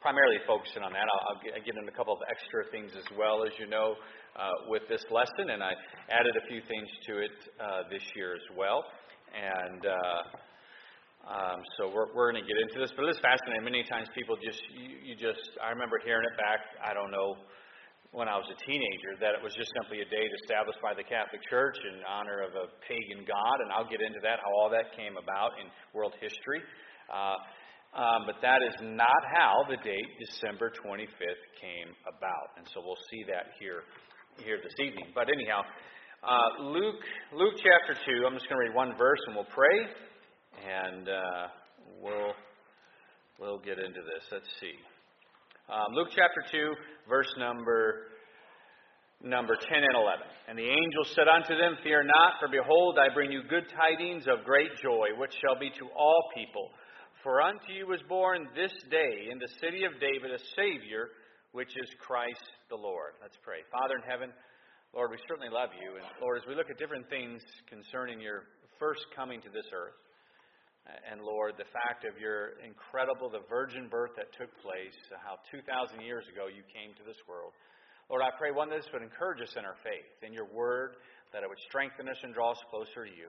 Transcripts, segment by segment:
primarily focusing on that. I'll, I'll get, a couple of extra things as well, as you know, uh, with this lesson, and I added a few things to it uh, this year as well. And uh, um, so we're, we're going to get into this, but it is fascinating. Many times people just, you, you just, I remember hearing it back, I don't know, when I was a teenager, that it was just simply a date established by the Catholic Church in honor of a pagan god, and I'll get into that, how all that came about in world history. Uh, um, but that is not how the date December 25th came about, and so we'll see that here here this evening. But anyhow, uh, Luke Luke chapter two. I'm just going to read one verse, and we'll pray, and uh, we'll we'll get into this. Let's see. Um, Luke chapter 2, verse number number 10 and 11. And the angel said unto them, Fear not, for behold, I bring you good tidings of great joy, which shall be to all people. For unto you was born this day in the city of David a Savior, which is Christ the Lord. Let's pray. Father in heaven, Lord, we certainly love you. And Lord, as we look at different things concerning your first coming to this earth, and Lord, the fact of your incredible, the virgin birth that took place, how 2,000 years ago you came to this world. Lord, I pray one, that this would encourage us in our faith, in your word, that it would strengthen us and draw us closer to you.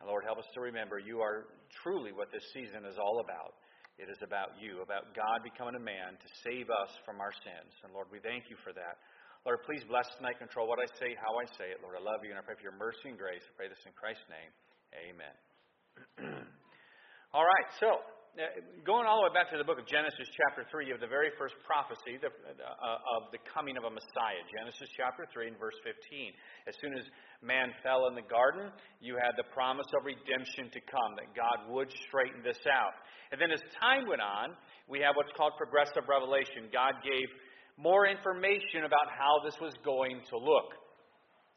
And Lord, help us to remember you are truly what this season is all about. It is about you, about God becoming a man to save us from our sins. And Lord, we thank you for that. Lord, please bless tonight, control what I say, how I say it. Lord, I love you and I pray for your mercy and grace. I pray this in Christ's name. Amen. All right, so going all the way back to the book of Genesis, chapter 3, of the very first prophecy uh, of the coming of a Messiah. Genesis chapter 3 and verse 15. As soon as man fell in the garden, you had the promise of redemption to come, that God would straighten this out. And then as time went on, we have what's called progressive revelation. God gave more information about how this was going to look.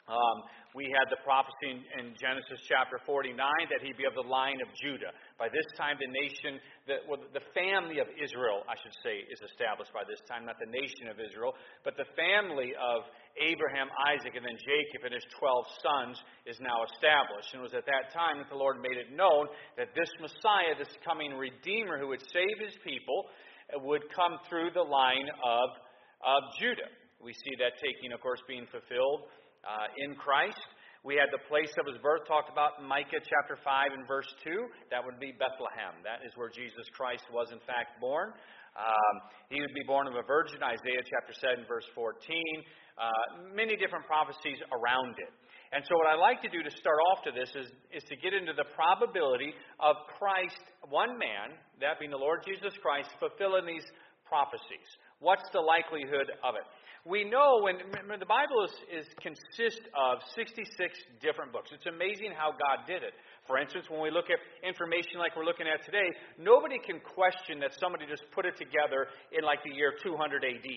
Um, we had the prophecy in, in, Genesis chapter 49 that he'd be of the line of Judah. By this time, the nation, the, well, the family of Israel, I should say, is established by this time, not the nation of Israel, but the family of Abraham, Isaac, and then Jacob and his 12 sons is now established. And it was at that time that the Lord made it known that this Messiah, this coming Redeemer who would save his people, would come through the line of, of Judah. We see that taking, of course, being fulfilled uh, in Christ. We had the place of his birth talked about in Micah chapter 5 and verse 2. That would be Bethlehem. That is where Jesus Christ was, in fact, born. Um, he would be born of a virgin, Isaiah chapter 7, verse 14. Uh, many different prophecies around it. And so, what I like to do to start off to this is, is to get into the probability of Christ, one man, that being the Lord Jesus Christ, fulfilling these prophecies. What's the likelihood of it? We know when the Bible is, is consists of 66 different books. It's amazing how God did it. For instance, when we look at information like we're looking at today, nobody can question that somebody just put it together in like the year 200 AD.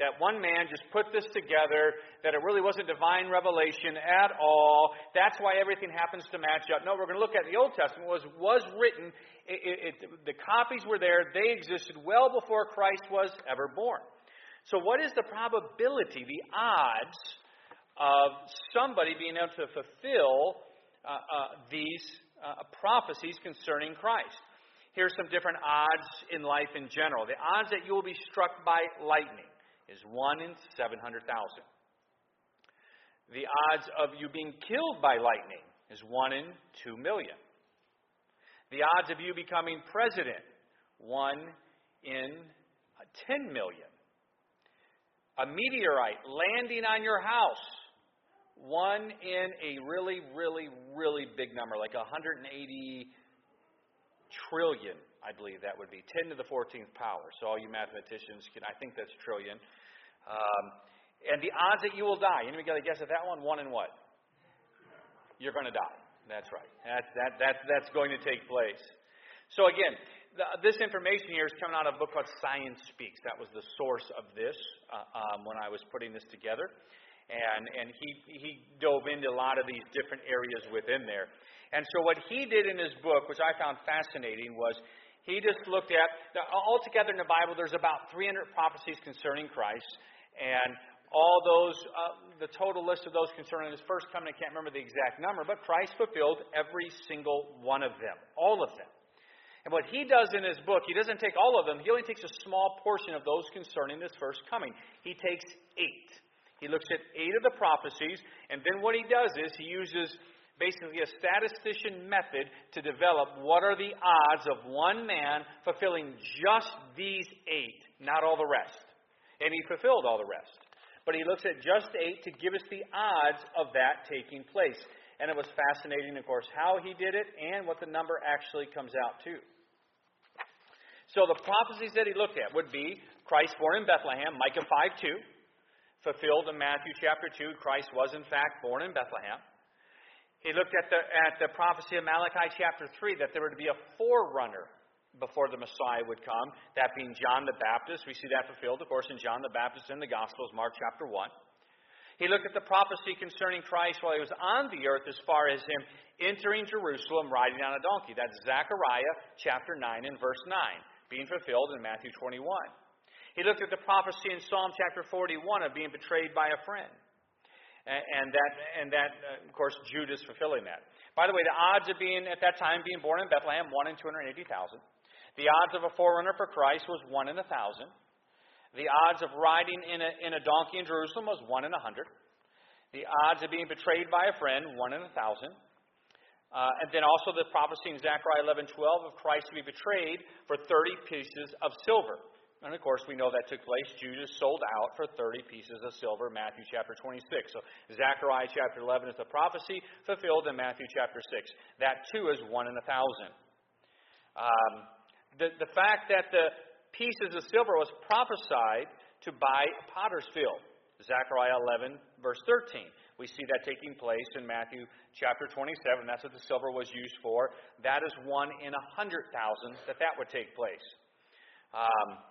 That one man just put this together, that it really wasn't divine revelation at all. That's why everything happens to match up. No, we're going to look at the Old Testament was was written. It, it, it, the copies were there. They existed well before Christ was ever born. So, what is the probability, the odds of somebody being able to fulfill uh, uh, these uh, prophecies concerning Christ? Here's some different odds in life in general. The odds that you will be struck by lightning is 1 in 700,000. The odds of you being killed by lightning is 1 in 2 million. The odds of you becoming president, 1 in 10 million a meteorite landing on your house, one in a really, really, really big number, like 180 trillion, I believe that would be, 10 to the 14th power. So all you mathematicians can, I think that's trillion. Um, and the odds that you will die. Anybody got a guess at that one? One in what? You're going to die. That's right. That's, that, that, that's going to take place. So again, this information here is coming out of a book called Science Speaks. That was the source of this uh, um, when I was putting this together. And, and he, he dove into a lot of these different areas within there. And so, what he did in his book, which I found fascinating, was he just looked at, altogether in the Bible, there's about 300 prophecies concerning Christ. And all those, uh, the total list of those concerning his first coming, I can't remember the exact number, but Christ fulfilled every single one of them, all of them. And what he does in his book, he doesn't take all of them, he only takes a small portion of those concerning this first coming. He takes eight. He looks at eight of the prophecies, and then what he does is he uses basically a statistician method to develop what are the odds of one man fulfilling just these eight, not all the rest. And he fulfilled all the rest. But he looks at just eight to give us the odds of that taking place. And it was fascinating, of course, how he did it and what the number actually comes out to. So the prophecies that he looked at would be Christ born in Bethlehem, Micah 5 2, fulfilled in Matthew chapter 2. Christ was, in fact, born in Bethlehem. He looked at the, at the prophecy of Malachi chapter 3 that there would be a forerunner before the Messiah would come, that being John the Baptist. We see that fulfilled, of course, in John the Baptist in the Gospels, Mark chapter 1. He looked at the prophecy concerning Christ while he was on the earth as far as him entering Jerusalem riding on a donkey. That's Zechariah chapter 9 and verse 9, being fulfilled in Matthew 21. He looked at the prophecy in Psalm chapter 41 of being betrayed by a friend and that, and that uh, of course, Judas fulfilling that. By the way, the odds of being, at that time, being born in Bethlehem, 1 in 280,000. The odds of a forerunner for Christ was 1 in a 1,000. The odds of riding in a, in a donkey in Jerusalem was 1 in a 100. The odds of being betrayed by a friend, 1 in a 1,000. Uh, and then also the prophecy in Zechariah 11:12 of Christ to be betrayed for 30 pieces of silver. And of course, we know that took place. Judas sold out for 30 pieces of silver, Matthew chapter 26. So, Zechariah chapter 11 is the prophecy fulfilled in Matthew chapter 6. That too is one in a thousand. Um, the, the fact that the pieces of silver was prophesied to buy a potter's field, Zechariah 11, verse 13. We see that taking place in Matthew chapter 27. That's what the silver was used for. That is one in a hundred thousand that that would take place. Um,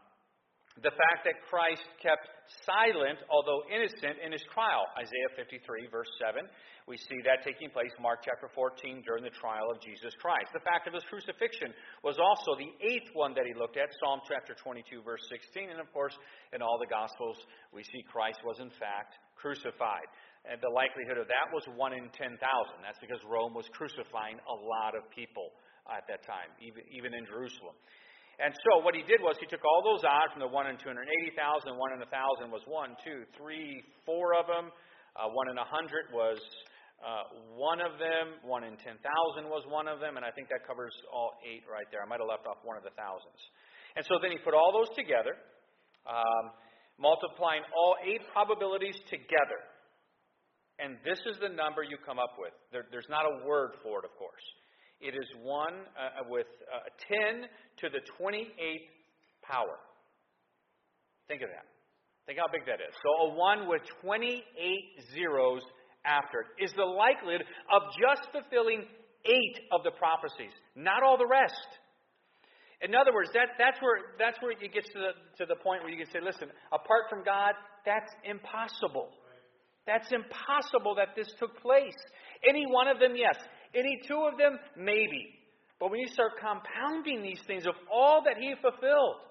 the fact that Christ kept silent, although innocent, in his trial. Isaiah 53, verse 7. We see that taking place Mark chapter 14 during the trial of Jesus Christ. The fact of his crucifixion was also the eighth one that he looked at, Psalm chapter 22, verse 16. And of course, in all the Gospels, we see Christ was in fact crucified. And the likelihood of that was 1 in 10,000. That's because Rome was crucifying a lot of people at that time, even, even in Jerusalem. And so what he did was he took all those odds from the 1 in 280,000, 1 in 1,000 was 1, 2, 3, 4 of them. Uh, 1 in 100 was uh, one of them. 1 in 10,000 was one of them. And I think that covers all eight right there. I might have left off one of the thousands. And so then he put all those together, um, multiplying all eight probabilities together. And this is the number you come up with. There, there's not a word for it, of course. It is 1 uh, with uh, 10 to the 28th power. Think of that. Think how big that is. So a 1 with 28 zeros after it is the likelihood of just fulfilling eight of the prophecies, not all the rest. In other words, that, that's, where, that's where it gets to the, to the point where you can say, listen, apart from God, that's impossible. That's impossible that this took place. Any one of them, yes. Any two of them? Maybe. But when you start compounding these things of all that he fulfilled,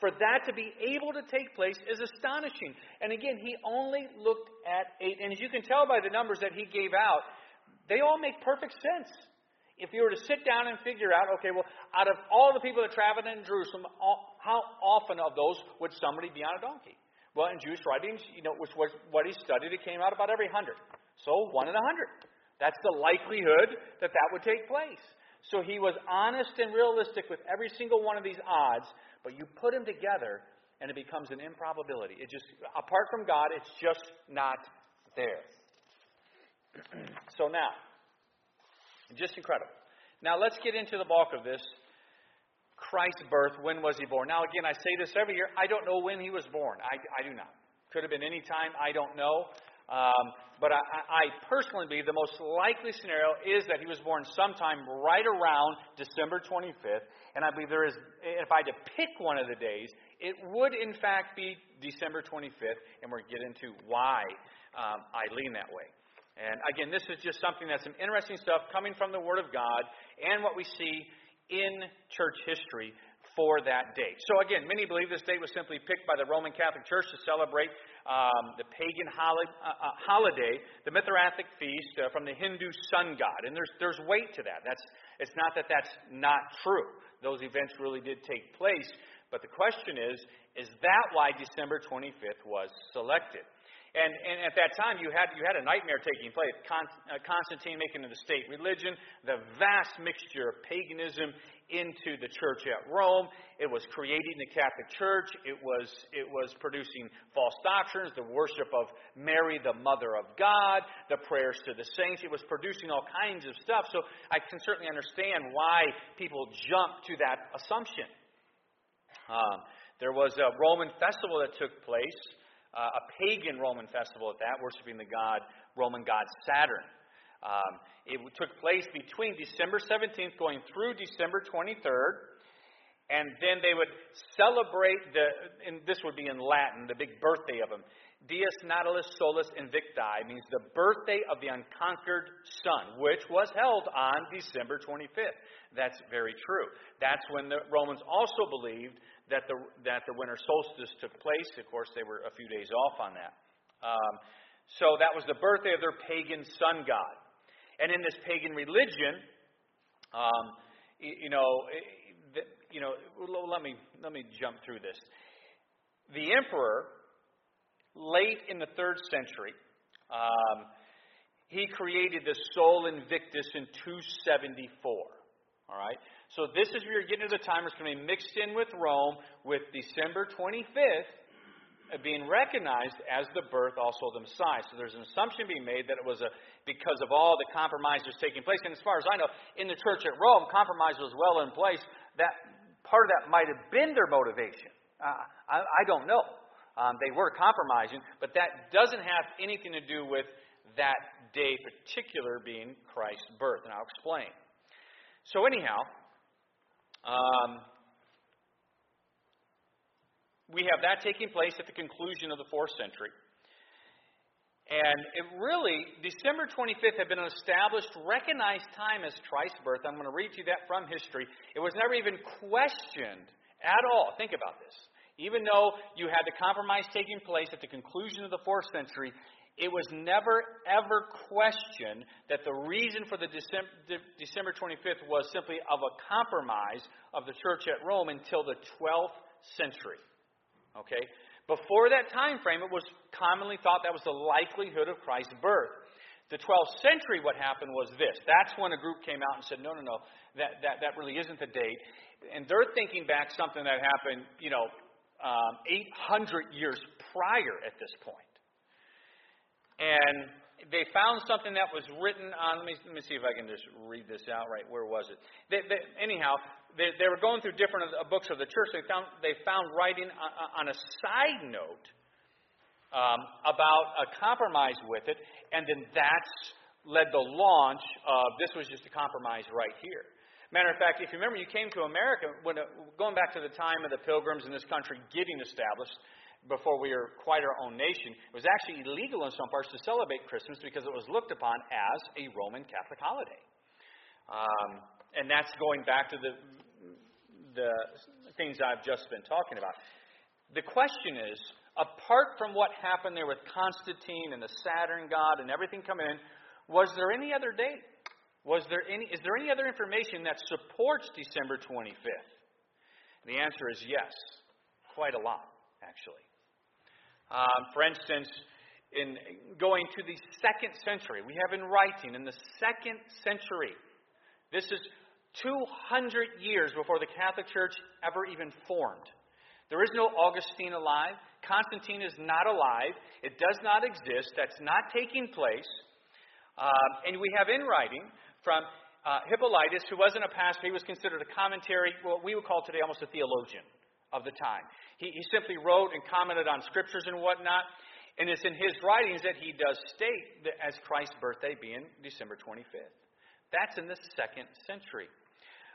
for that to be able to take place is astonishing. And again, he only looked at eight. And as you can tell by the numbers that he gave out, they all make perfect sense. If you were to sit down and figure out, okay, well, out of all the people that traveled in Jerusalem, how often of those would somebody be on a donkey? Well, in Jewish writings, you know, which was what he studied, it came out about every hundred. So one in a hundred. That's the likelihood that that would take place. So he was honest and realistic with every single one of these odds, but you put them together and it becomes an improbability. It just, apart from God, it's just not there. so now, just incredible. Now let's get into the bulk of this. Christ's birth, when was he born? Now, again, I say this every year. I don't know when he was born. I, I do not. Could have been any time. I don't know. Um, but I, I personally believe the most likely scenario is that he was born sometime right around December 25th. And I believe there is, if I had to pick one of the days, it would in fact be December 25th. And we'll get into why um, I lean that way. And again, this is just something that's some interesting stuff coming from the Word of God and what we see in church history for that date. So again, many believe this date was simply picked by the Roman Catholic Church to celebrate um, the pagan holi- uh, uh, holiday, the Mithridatic feast uh, from the Hindu sun god. And there's, there's weight to that. That's, it's not that that's not true. Those events really did take place. But the question is, is that why December 25th was selected? And, and at that time, you had, you had a nightmare taking place. Uh, Constantine making it a state religion, the vast mixture of paganism into the church at Rome. It was creating the Catholic Church. It was, it was producing false doctrines, the worship of Mary, the Mother of God, the prayers to the saints. It was producing all kinds of stuff. So I can certainly understand why people jump to that assumption. Um, there was a Roman festival that took place uh, a pagan Roman festival at that, worshiping the god, Roman god Saturn. Um, it took place between December 17th going through December 23rd. And then they would celebrate the, and this would be in Latin, the big birthday of him. Dies Natalis Solis Invicti means the birthday of the unconquered sun, which was held on December 25th. That's very true. That's when the Romans also believed that the, that the winter solstice took place. Of course, they were a few days off on that. Um, so that was the birthday of their pagan sun god. And in this pagan religion, um, you, know, you know, let me let me jump through this. The emperor, late in the third century, um, he created the Sol Invictus in 274. All right. So this is where you're getting to the time it's going to be mixed in with Rome with December 25th being recognized as the birth also of the Messiah. So there's an assumption being made that it was a, because of all the compromises taking place. And as far as I know, in the church at Rome, compromise was well in place. That part of that might have been their motivation. Uh, I, I, don't know. Um, they were compromising, but that doesn't have anything to do with that day particular being Christ's birth, and I'll explain. So anyhow, um, we have that taking place at the conclusion of the fourth century. And it really, December 25th had been an established, recognized time as Christ's birth. I'm going to read to you that from history. It was never even questioned at all. Think about this. Even though you had the compromise taking place at the conclusion of the fourth century, it was never, ever questioned that the reason for the December 25th was simply of a compromise of the church at Rome until the 12th century. Okay? Before that time frame, it was commonly thought that was the likelihood of Christ's birth. The 12th century, what happened was this. That's when a group came out and said, no, no, no, that, that, that really isn't the date. And they're thinking back something that happened, you know, um, 800 years prior at this point. And they found something that was written on. Let me, let me see if I can just read this out right. Where was it? They, they, anyhow, they, they were going through different books of the church. They found, they found writing on, a side note um, about a compromise with it, and then that's led the launch of this was just a compromise right here. Matter of fact, if you remember, you came to America when, going back to the time of the pilgrims in this country getting established before we were quite our own nation, it was actually illegal in some parts to celebrate Christmas because it was looked upon as a Roman Catholic holiday. Um, and that's going back to the, the things I've just been talking about. The question is apart from what happened there with Constantine and the Saturn god and everything coming in, was there any other date? Was there any, is there any other information that supports December 25th? And the answer is yes, quite a lot, actually. Um, for instance, in going to the second century, we have in writing in the second century, this is 200 years before the Catholic Church ever even formed. There is no Augustine alive. Constantine is not alive. It does not exist. That's not taking place. Um, and we have in writing from uh, Hippolytus, who wasn't a pastor, he was considered a commentary, what we would call today almost a theologian of the time. He, he simply wrote and commented on scriptures and whatnot. And it's in his writings that he does state that as Christ's birthday being December 25th. That's in the second century.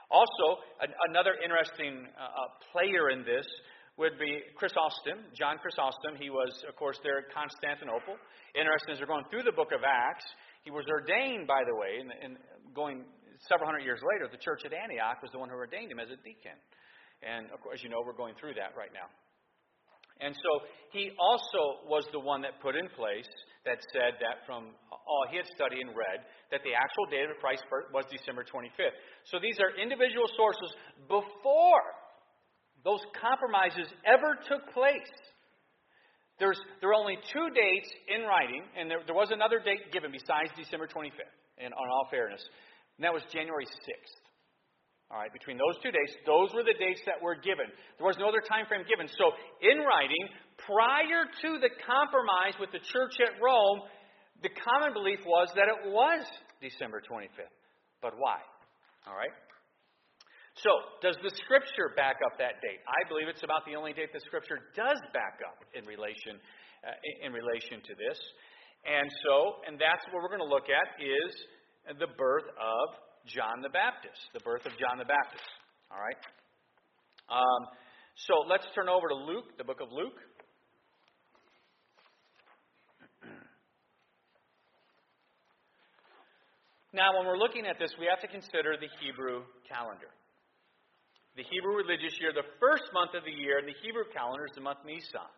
Also, an, another interesting uh, uh, player in this would be Chrysostom, John Chrysostom. He was, of course, there at Constantinople. Interesting, as we're going through the book of Acts, he was ordained, by the way, and going several hundred years later, the church at Antioch was the one who ordained him as a deacon. And of course, you know, we're going through that right now. And so he also was the one that put in place that said that from all he had studied and read, that the actual date of Christ's birth was December 25th. So these are individual sources before those compromises ever took place. There's, there are only two dates in writing, and there, there was another date given besides December 25th, in, on all fairness, and that was January 6th. All right, between those two dates, those were the dates that were given. There was no other time frame given. So, in writing, prior to the compromise with the church at Rome, the common belief was that it was December 25th. But why? All right? So, does the Scripture back up that date? I believe it's about the only date the Scripture does back up in relation, uh, in relation to this. And so, and that's what we're going to look at is the birth of John the Baptist, the birth of John the Baptist. All right? Um, so let's turn over to Luke, the book of Luke. Now, when we're looking at this, we have to consider the Hebrew calendar. The Hebrew religious year, the first month of the year in the Hebrew calendar is the month Nisan.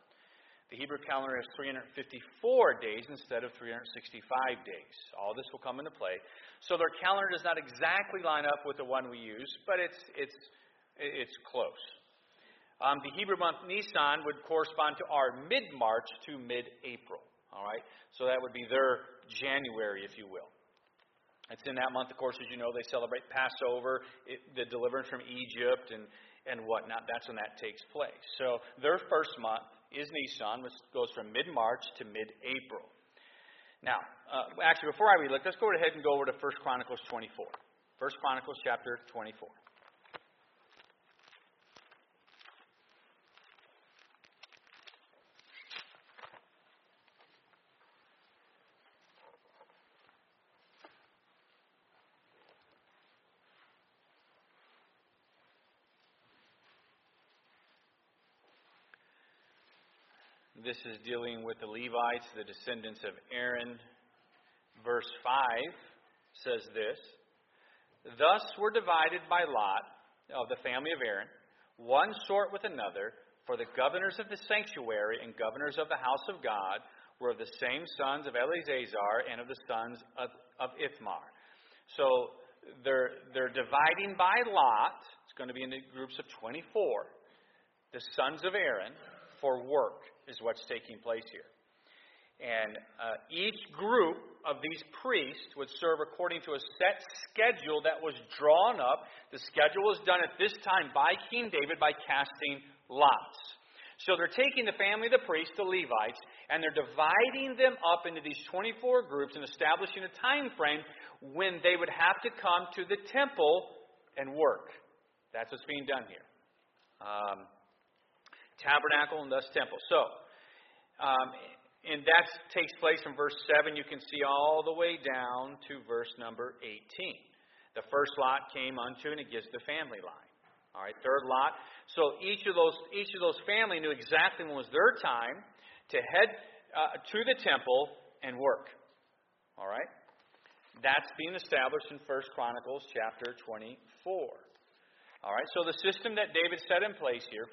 The Hebrew calendar has 354 days instead of 365 days. All this will come into play. So their calendar does not exactly line up with the one we use, but it's, it's, it's close. Um, the Hebrew month Nisan would correspond to our mid March to mid April. All right? So that would be their January, if you will. It's in that month, of course, as you know, they celebrate Passover, it, the deliverance from Egypt, and, and whatnot. That's when that takes place. So their first month is Nisan, which goes from mid March to mid April. Now, uh, actually, before I read, let's go ahead and go over to 1 Chronicles 24. 1 Chronicles chapter 24. This is dealing with the Levites, the descendants of Aaron. Verse 5 says this Thus were divided by lot of the family of Aaron, one sort with another, for the governors of the sanctuary and governors of the house of God were of the same sons of Eleazar and of the sons of, of Ithamar. So they're, they're dividing by lot. It's going to be in groups of 24. The sons of Aaron for work is what's taking place here. And uh, each group of these priests would serve according to a set schedule that was drawn up. The schedule was done at this time by King David by casting lots. So they're taking the family of the priests, the Levites, and they're dividing them up into these 24 groups and establishing a time frame when they would have to come to the temple and work. That's what's being done here. Um, tabernacle and thus temple. So, um, and that takes place in verse 7. You can see all the way down to verse number 18. The first lot came unto, and it gives the family line. All right, third lot. So each of those each of those family knew exactly when was their time to head uh, to the temple and work. All right, that's being established in First Chronicles chapter 24. All right, so the system that David set in place here,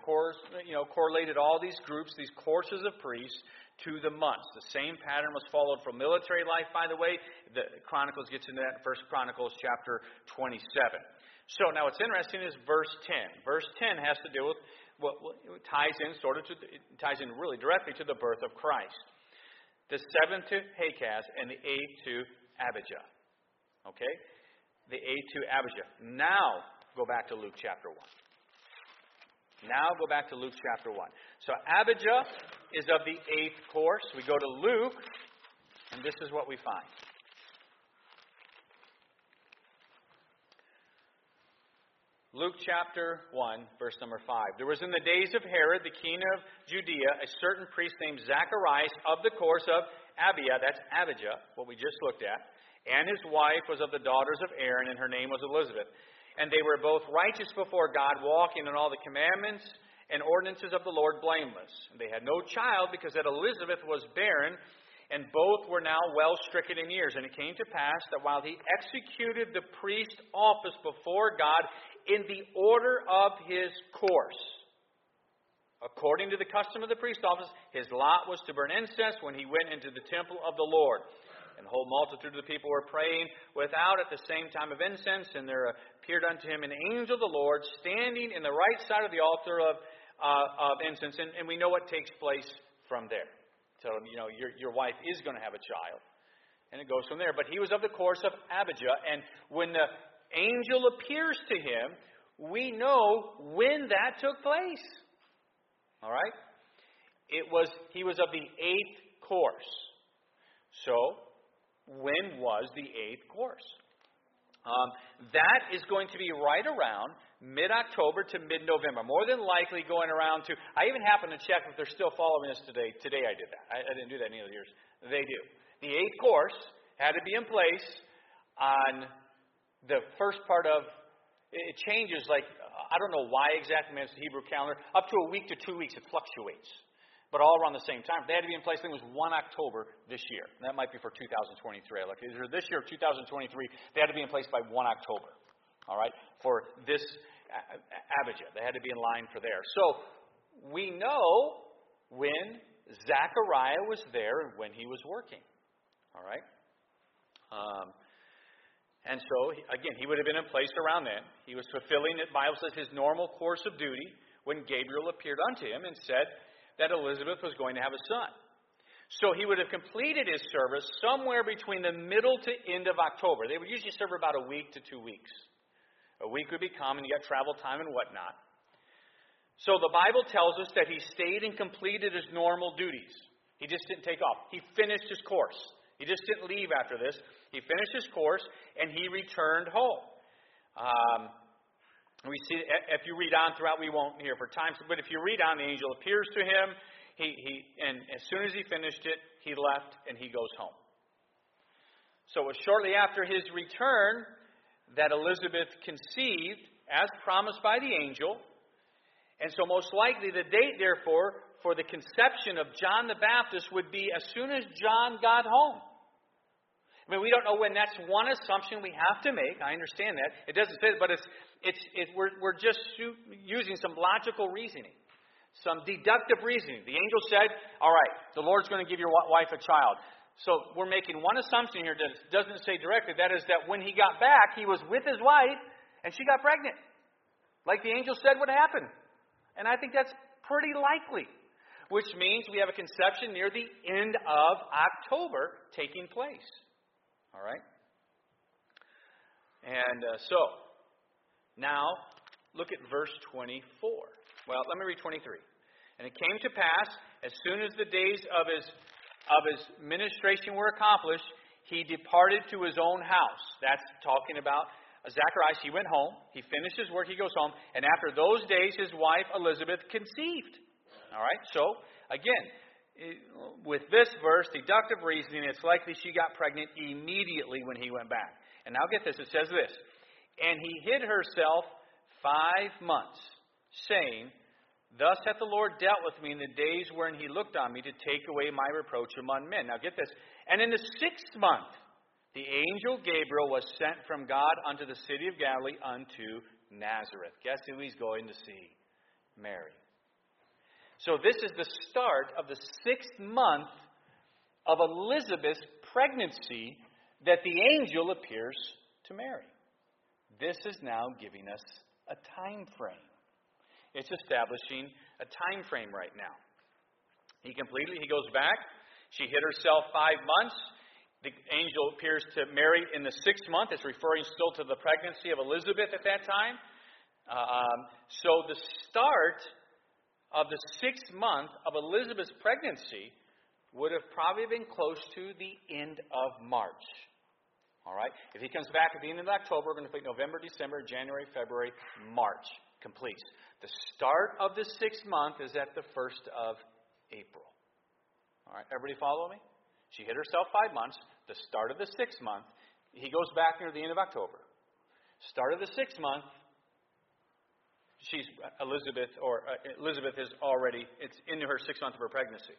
you know, correlated all these groups, these courses of priests, to the months. The same pattern was followed for military life, by the way. The Chronicles gets into that in First Chronicles chapter 27. So now what's interesting is verse 10. Verse 10 has to do with what ties in sort of to it ties in really directly to the birth of Christ. The seventh to Hakkoz and the eighth to Abijah. Okay? The eighth to Abijah. Now go back to Luke chapter 1. Now go back to Luke chapter 1. So Abijah is of the eighth course. We go to Luke, and this is what we find. Luke chapter 1, verse number 5. There was in the days of Herod, the king of Judea, a certain priest named Zacharias of the course of Abia, that's Abijah, what we just looked at, and his wife was of the daughters of Aaron, and her name was Elizabeth and they were both righteous before God, walking in all the commandments and ordinances of the Lord blameless. And they had no child because that Elizabeth was barren, and both were now well stricken in years. And it came to pass that while he executed the priest's office before God in the order of his course, According to the custom of the priest's office, his lot was to burn incense when he went into the temple of the Lord. And whole multitude of the people were praying without at the same time of incense, and there appeared unto him an angel of the Lord standing in the right side of the altar of, uh, of incense. And, and we know what takes place from there. Tell him, you know, your, your wife is going to have a child. And it goes from there. But he was of the course of Abijah, and when the angel appears to him, we know when that took place. All right? It was he was of the eighth course. So, when was the eighth course? Um, that is going to be right around mid October to mid November. More than likely going around to. I even happen to check if they're still following us today. Today I did that. I, I didn't do that any of the years. They do. The eighth course had to be in place on the first part of. It changes like I don't know why exactly, it's the Hebrew calendar. Up to a week to two weeks, it fluctuates. But all around the same time. They had to be in place, I think it was 1 October this year. That might be for 2023. Like either this year or 2023, they had to be in place by 1 October. All right? For this Abijah. They had to be in line for there. So we know when Zechariah was there and when he was working. All right? Um, and so, again, he would have been in place around then. He was fulfilling, the Bible says, his normal course of duty when Gabriel appeared unto him and said that Elizabeth was going to have a son. So he would have completed his service somewhere between the middle to end of October. They would usually serve about a week to two weeks. A week would be common, you got travel time and whatnot. So the Bible tells us that he stayed and completed his normal duties. He just didn't take off. He finished his course. He just didn't leave after this. He finished his course and he returned home. Um, we see, if you read on throughout, we won't hear for time, but if you read on, the angel appears to him, he, he, and as soon as he finished it, he left and he goes home. So it was shortly after his return that Elizabeth conceived, as promised by the angel. And so, most likely, the date, therefore, for the conception of John the Baptist would be as soon as John got home. I mean, we don't know when. That's one assumption we have to make. I understand that. It doesn't say it, but it's, it's, it, we're, we're just using some logical reasoning, some deductive reasoning. The angel said, All right, the Lord's going to give your wife a child. So we're making one assumption here that doesn't say directly. That is that when he got back, he was with his wife and she got pregnant. Like the angel said would happen. And I think that's pretty likely. Which means we have a conception near the end of October taking place. All right? And uh, so, now, look at verse 24. Well, let me read 23. And it came to pass, as soon as the days of his, of his ministration were accomplished, he departed to his own house. That's talking about Zacharias. He went home. He finished his work. He goes home. And after those days, his wife Elizabeth conceived. All right? So, again, with this verse, deductive reasoning, it's likely she got pregnant immediately when he went back. And now get this it says this And he hid herself five months, saying, Thus hath the Lord dealt with me in the days wherein he looked on me to take away my reproach among men. Now get this. And in the sixth month, the angel Gabriel was sent from God unto the city of Galilee unto Nazareth. Guess who he's going to see? Mary. So this is the start of the sixth month of Elizabeth's pregnancy that the angel appears to Mary. This is now giving us a time frame. It's establishing a time frame right now. He completely he goes back. She hid herself five months. The angel appears to Mary in the sixth month. It's referring still to the pregnancy of Elizabeth at that time. Um, so the start of the sixth month of Elizabeth's pregnancy would have probably been close to the end of March. All right? If he comes back at the end of October, we're going to complete November, December, January, February, March. Completes. The start of the sixth month is at the first of April. All right? Everybody follow me? She hit herself five months. The start of the sixth month. He goes back near the end of October. Start of the sixth month, she's Elizabeth, or uh, Elizabeth is already, it's into her sixth month of her pregnancy.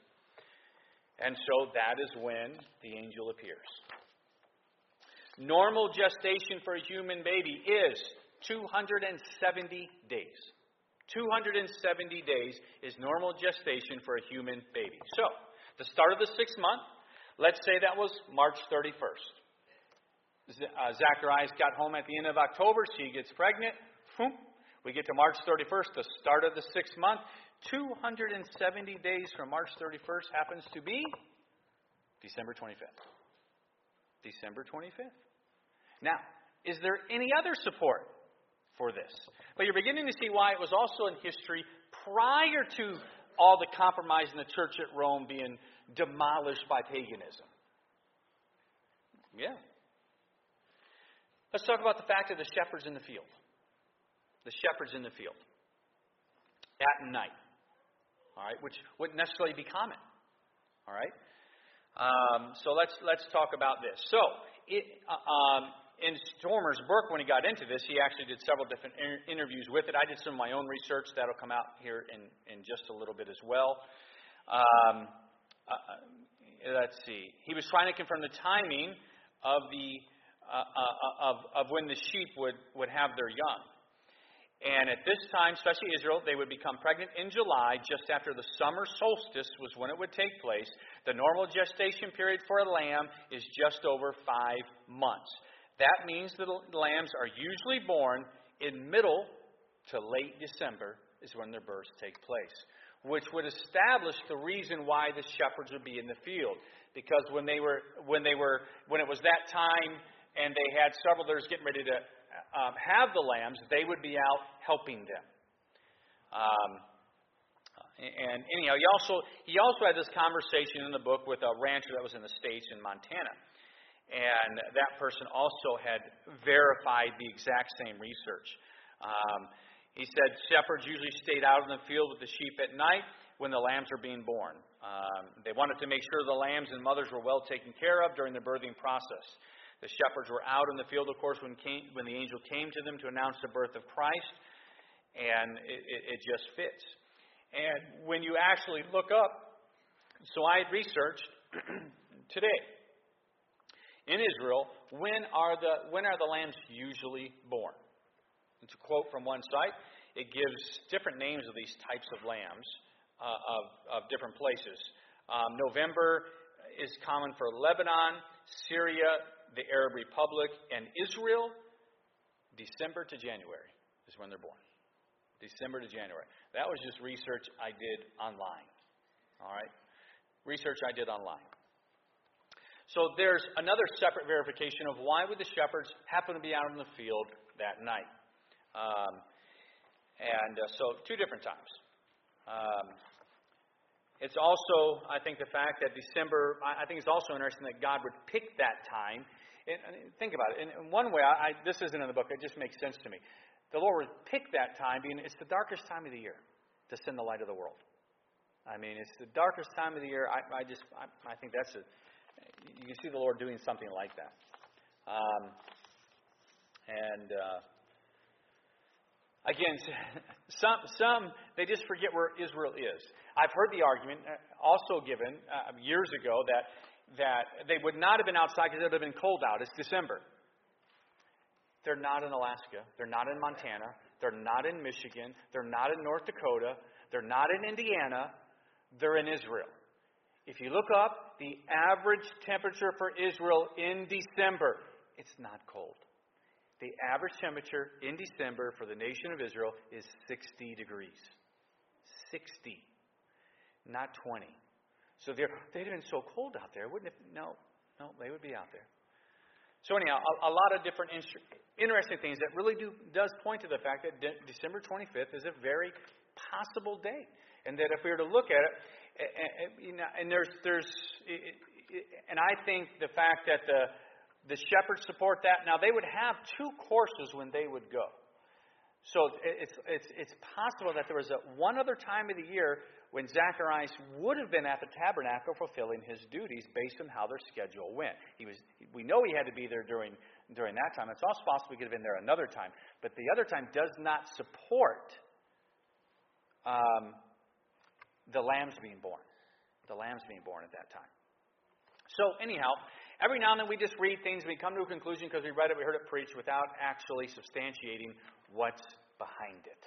And so that is when the angel appears. Normal gestation for a human baby is 270 days. 270 days is normal gestation for a human baby. So, the start of the sixth month, let's say that was March 31st. Uh, Zacharias got home at the end of October. She gets pregnant. We get to March 31st, the start of the sixth month. 270 days from March 31st happens to be December 25th. December 25th. Now, is there any other support for this? But you're beginning to see why it was also in history prior to all the compromise in the church at Rome being demolished by paganism. Yeah. Let's talk about the fact of the shepherds in the field. The shepherds in the field at night. All right, which wouldn't necessarily be common. All right. Um, so let's let's talk about this. So it, uh, um, in Stormer's book, when he got into this, he actually did several different inter- interviews with it. I did some of my own research that'll come out here in, in just a little bit as well. Um, uh, uh let's see. He was trying to confirm the timing of the uh, uh, of, of when the sheep would, would have their young. And at this time, especially Israel, they would become pregnant in July, just after the summer solstice was when it would take place. The normal gestation period for a lamb is just over five months. That means that lambs are usually born in middle to late December is when their births take place, which would establish the reason why the shepherds would be in the field. Because when they were when they were when it was that time and they had several was getting ready to um, have the lambs, they would be out helping them. Um, and anyhow, he also he also had this conversation in the book with a rancher that was in the states in Montana, and that person also had verified the exact same research. Um, he said shepherds usually stayed out in the field with the sheep at night when the lambs are being born. Um, they wanted to make sure the lambs and mothers were well taken care of during the birthing process. The shepherds were out in the field, of course, when, came, when the angel came to them to announce the birth of Christ, and it, it, it just fits. And when you actually look up, so I had researched today in Israel, when are the when are the lambs usually born? To quote from one site, it gives different names of these types of lambs uh, of, of different places. Um, November is common for Lebanon, Syria, the Arab Republic, and Israel, December to January is when they're born. December to January. That was just research I did online. All right? Research I did online. So there's another separate verification of why would the shepherds happen to be out in the field that night. Um, and uh, so two different times. Um, it's also, I think, the fact that December, I think it's also interesting that God would pick that time. And, think about it. In, one way, I, this isn't in the book, it just makes sense to me. The Lord would pick that time, being it's the darkest time of the year to send the light of the world. I mean, it's the darkest time of the year. I, I just, I, I think that's a, you can see the Lord doing something like that. Um, and, uh, Again, some, some, they just forget where Israel is. I've heard the argument uh, also given uh, years ago that, that they would not have been outside because it would have been cold out. It's December. They're not in Alaska. They're not in Montana. They're not in Michigan. They're not in North Dakota. They're not in Indiana. They're in Israel. If you look up the average temperature for Israel in December, it's not cold the average temperature in December for the nation of Israel is 60 degrees. 60, not 20. So they'd have been so cold out there, wouldn't it? No, no, they would be out there. So anyhow, a, a lot of different interesting things that really do does point to the fact that De- December 25th is a very possible date, and that if we were to look at it, and, know, and there's there's, and I think the fact that the the shepherds support that. Now, they would have two courses when they would go. So it's, it's, it's possible that there was a, one other time of the year when Zacharias would have been at the tabernacle fulfilling his duties based on how their schedule went. He was, we know he had to be there during, during that time. It's also possible he could have been there another time. But the other time does not support um, the lambs being born. The lambs being born at that time. So, anyhow, Every now and then we just read things, we come to a conclusion because we read it, we heard it preached without actually substantiating what's behind it.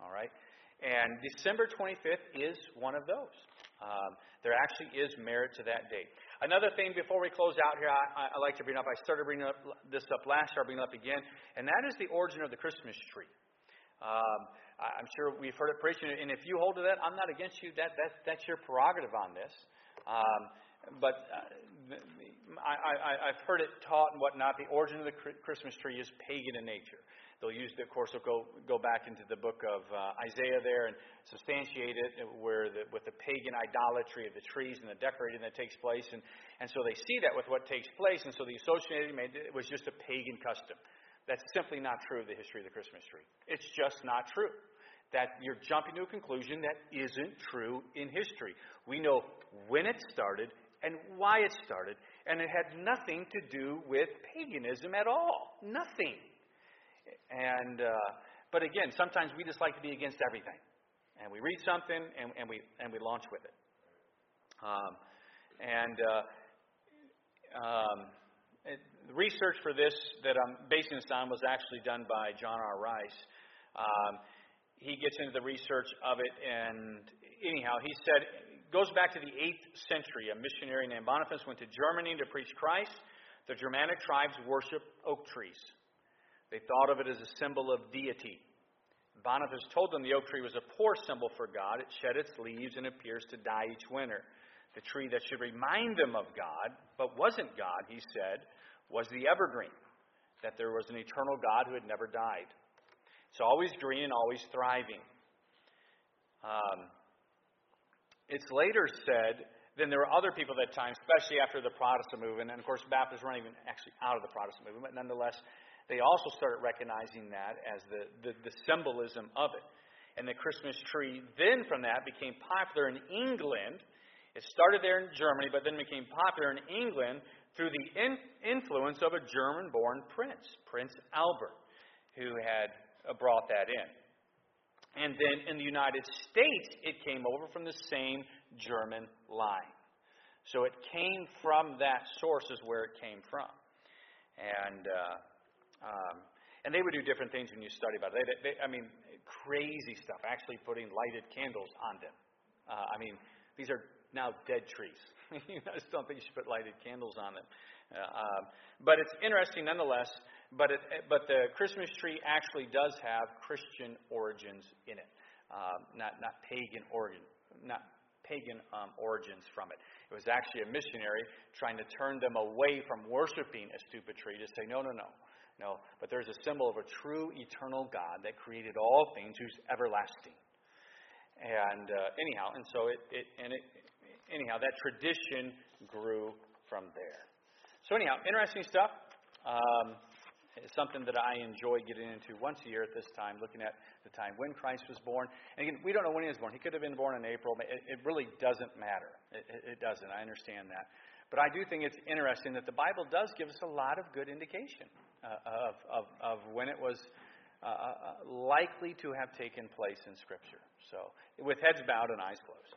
All right? And December 25th is one of those. Um, there actually is merit to that date. Another thing before we close out here, I, I like to bring up, I started bringing up this up last year, I'll bring it up again, and that is the origin of the Christmas tree. Um, I'm sure we've heard it preached, and if you hold to that, I'm not against you. That, that that's your prerogative on this. Um, but uh, I, have heard it taught and whatnot. The origin of the Christmas tree is pagan in nature. They'll use, of course, they'll go go back into the book of uh, Isaiah there and substantiate it, where the, with the pagan idolatry of the trees and the decorating that takes place, and and so they see that with what takes place, and so the associated made it was just a pagan custom. That's simply not true of the history of the Christmas tree. It's just not true. That you're jumping to a conclusion that isn't true in history. We know when it started and why it started, and it had nothing to do with paganism at all. Nothing. And uh, but again, sometimes we just like to be against everything, and we read something and, and we and we launch with it. Um, and uh, um, it, the research for this that I'm basing this on was actually done by John R. Rice. Um, he gets into the research of it, and anyhow, he said goes back to the 8th century. A missionary named Boniface went to Germany to preach Christ. The Germanic tribes worship oak trees. They thought of it as a symbol of deity. Boniface told them the oak tree was a poor symbol for God. It shed its leaves and appears to die each winter. The tree that should remind them of God, but wasn't God, he said, was the evergreen, that there was an eternal God who had never died. It's always green and always thriving. Um, it's later said, then there were other people at that time, especially after the Protestant movement, and of course Baptists weren't even actually out of the Protestant movement, but nonetheless, they also started recognizing that as the, the, the symbolism of it. And the Christmas tree then from that became popular in England it started there in Germany, but then became popular in England through the in- influence of a German born prince, Prince Albert, who had brought that in. And then in the United States, it came over from the same German line. So it came from that source, is where it came from. And, uh, um, and they would do different things when you study about it. They, they, I mean, crazy stuff, actually putting lighted candles on them. Uh, I mean, these are now dead trees. I just don't think you should put lighted candles on them. Uh, um, but it's interesting nonetheless. But it, but the Christmas tree actually does have Christian origins in it, um, not not pagan origin, not pagan um, origins from it. It was actually a missionary trying to turn them away from worshiping a stupid tree to say, no, no, no, no. But there's a symbol of a true eternal God that created all things, who's everlasting. And uh, anyhow, and so it, it and it anyhow, that tradition grew from there. So, anyhow, interesting stuff. Um, it's something that I enjoy getting into once a year at this time, looking at the time when Christ was born. And again, we don't know when he was born. He could have been born in April. It, it really doesn't matter. It, it, doesn't. I understand that. But I do think it's interesting that the Bible does give us a lot of good indication uh, of, of, of when it was uh, uh likely to have taken place in Scripture. So, with heads bowed and eyes closed.